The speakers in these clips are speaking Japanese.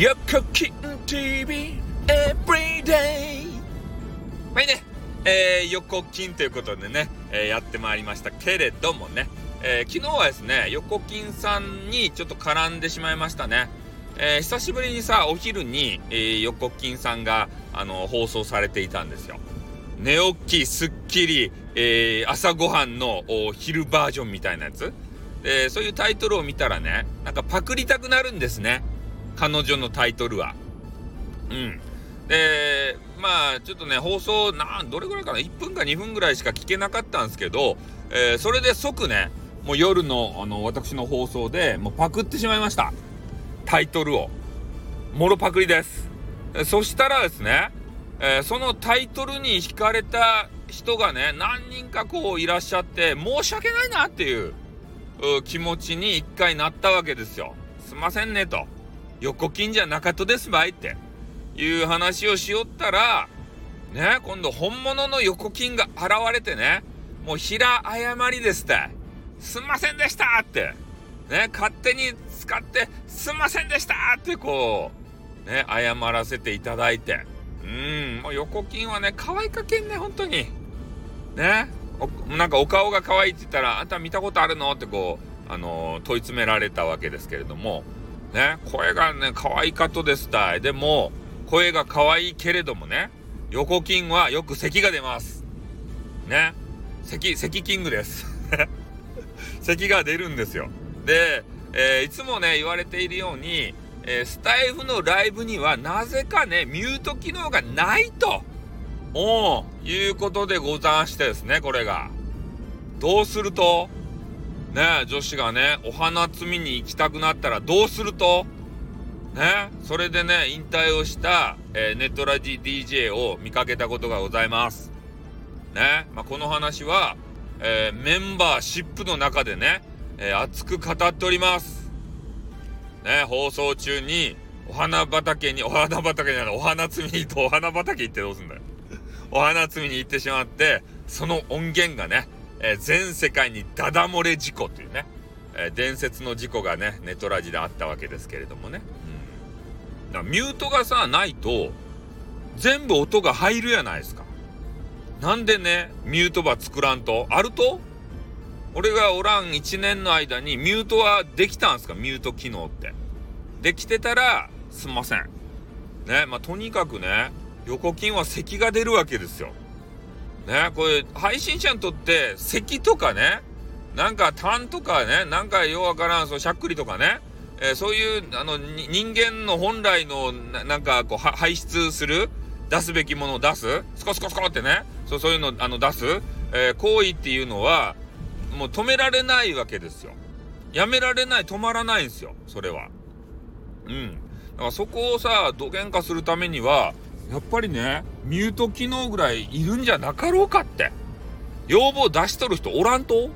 横金 TV Everyday はいね、えー、横金ということでね、えー、やってまいりましたけれどもね、えー、昨日はですね、横金さんにちょっと絡んでしまいましたね。えー、久しぶりにさ、お昼に、えー、横金さんが、あの、放送されていたんですよ。寝起き、すっきり、えー、朝ごはんの昼バージョンみたいなやつ。で、そういうタイトルを見たらね、なんかパクりたくなるんですね。彼女のタイトルは。うん。で、まあ、ちょっとね、放送、な、どれぐらいかな ?1 分か2分ぐらいしか聞けなかったんですけど、えー、それで即ね、もう夜の、あの、私の放送で、もうパクってしまいました。タイトルを。もろパクリです。そしたらですね、えー、そのタイトルに惹かれた人がね、何人かこういらっしゃって、申し訳ないなっていう気持ちに一回なったわけですよ。すんませんねと。横金じゃなかったですばいっていう話をしよったら、ね、今度本物の横金が現れてね、もう平誤りですって。すんませんでしたって。ね、勝手に使ってすんませんでしたってこう、ね、謝らせていただいて。うん、もう横金はね、可愛かけんね、本当に。ね。なんかお顔が可愛いって言ったら、あんた見たことあるのってこう、あの、問い詰められたわけですけれども、ね、声がね、可愛かとですたい。でも、声が可愛いけれどもね、横金はよく咳が出ます。ね。咳、咳キングです。咳が出るんですよ。で、えー、いつもね、言われているように、えー、スタイフのライブにはなぜかね、ミュート機能がないと、おいうことでござんしてですね、これが。どうすると、ね、女子がね、お花摘みに行きたくなったらどうすると、ね、それでね、引退をした、えー、ネットラジ DJ を見かけたことがございます。ね、まあ、この話は、えー、メンバーシップの中でね、えー、熱く語っております。ね、放送中に、お花畑に、お花畑じゃない、お花摘みにとお花畑行ってどうすんだよ。お花摘みに行ってしまって、その音源がね、えー、全世界にダダ漏れ事故というね、えー、伝説の事故がね、ネトラジであったわけですけれどもね。うん。だミュートがさ、ないと、全部音が入るやないですか。なんでね、ミュートば作らんと？あると？俺がおらん1年の間にミュートはできたんすか？ミュート機能って。できてたら、すんません。ね、まあ、とにかくね、横金は咳が出るわけですよ。ね、これ、配信者にとって、咳とかね、なんか痰とかね、なんかようわからん、そう、しゃっくりとかね、えー、そういう、あの、人間の本来のな、なんか、こう、排出する、出すべきものを出す、スコスコスコってね、そう、そういうの、あの、出す、えー、行為っていうのは、もう止められないわけですよ。やめられない、止まらないんですよ、それは。うん。だからそこをさ、土幻化するためには、やっぱりね、ミュート機能ぐらいいるんじゃなかろうかって。要望出しとる人おらんと？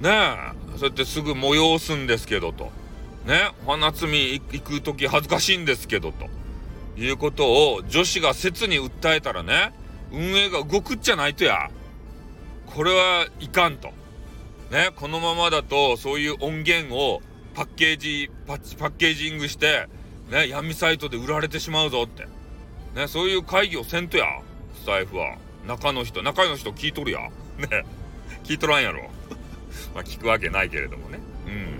ねえ、そうやってすぐ催すんですけどと。ね、花摘み行く時恥ずかしいんですけどと。いうことを女子が切に訴えたらね、運営が動くっちゃないとや。これはいかんと。ね、このままだとそういう音源をパッケージ、パッケージングして、ね、闇サイトで売られてしまうぞって。ね、そういう会議をせんとや、スタイフは。中の人、中の人聞いとるや。ね、聞いとらんやろ。まあ聞くわけないけれどもね。うん。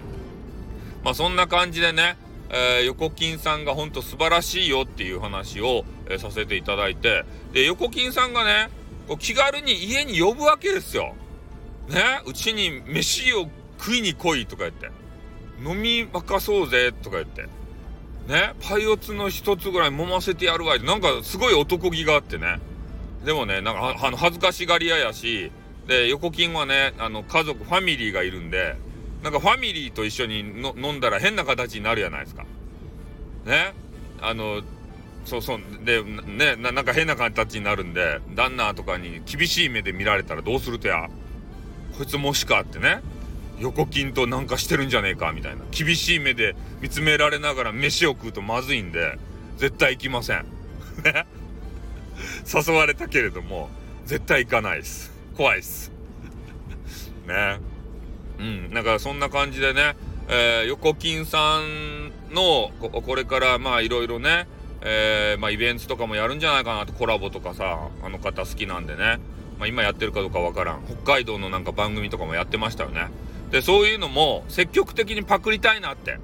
まあそんな感じでね、えー、横金さんがほんと素晴らしいよっていう話を、えー、させていただいて、で、横金さんがね、こう気軽に家に呼ぶわけですよ。ねうちに飯を食いに来いとか言って。飲みまかそうぜとか言って。ねパイオツの一つぐらい揉ませてやるわいなんかすごい男気があってね。でもね、なんかあの恥ずかしがり屋やし、で、横金はね、あの家族、ファミリーがいるんで、なんかファミリーと一緒に飲んだら変な形になるじゃないですか。ね？あの、そうそう。で、ね、ななんか変な形になるんで、旦那とかに厳しい目で見られたらどうするとや。こいつもしかってね。横金となんかしてるんじゃねえかみたいな。厳しい目で見つめられながら飯を食うとまずいんで、絶対行きません。誘われたけれども、絶対行かないです。怖いっす。ね。うん。なんかそんな感じでね、えー、横金さんのこれからまあいろいろね、えー、まあイベントとかもやるんじゃないかなとコラボとかさあの方好きなんでね、まあ、今やってるかどうかわからん北海道のなんか番組とかもやってましたよねでそういうのも積極的にパクりたいなって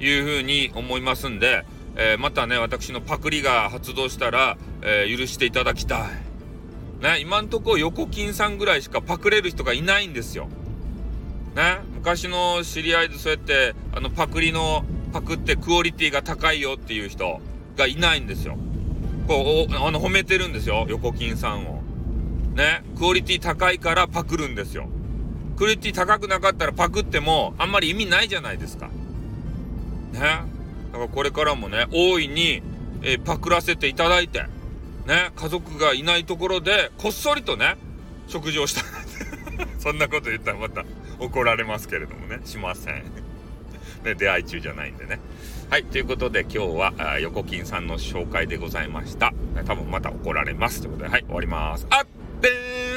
いうふうに思いますんで、えー、またね私のパクリが発動したら、えー、許していただきたいね今んとこ横金さんぐらいしかパクれる人がいないんですよね昔の知り合いでそうやってあのパクリのパクってクオリティが高いよっていう人がいないんですよ。こう、あの、褒めてるんですよ。横金さんを。ね。クオリティ高いからパクるんですよ。クオリティ高くなかったらパクってもあんまり意味ないじゃないですか。ね。だからこれからもね、大いに、えー、パクらせていただいて、ね。家族がいないところで、こっそりとね、食事をした そんなこと言ったらまた怒られますけれどもね、しません。ね、出会い中じゃないんでね。はい、ということで今日は横金さんの紹介でございました。多分また怒られます。ということで、はい、終わります。あってー